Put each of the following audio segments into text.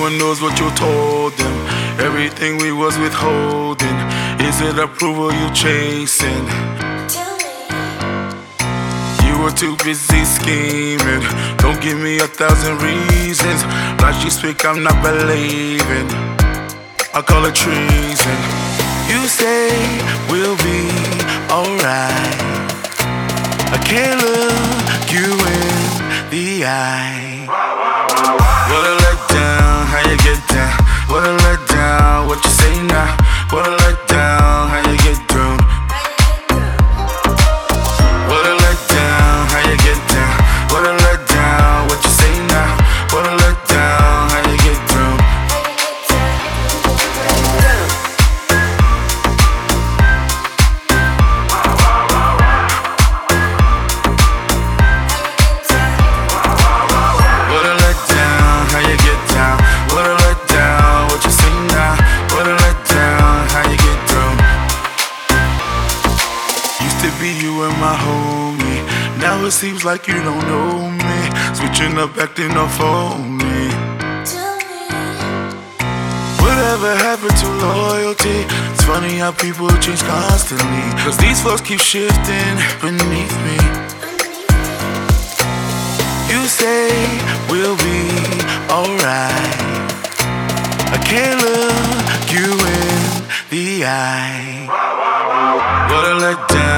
one knows what you told them. Everything we was withholding. Is it approval you chasing? You were too busy scheming. Don't give me a thousand reasons. Like you speak, I'm not believing. I call it treason. You say we'll be alright. I can't look you in the eye. What a letdown, what be you and my homie. Now it seems like you don't know me. Switching up, acting up on me. Whatever happened to loyalty? It's funny how people change constantly. Cause these folks keep shifting beneath me. You say we'll be alright. I can't look you in the eye. What a letdown,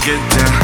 get down?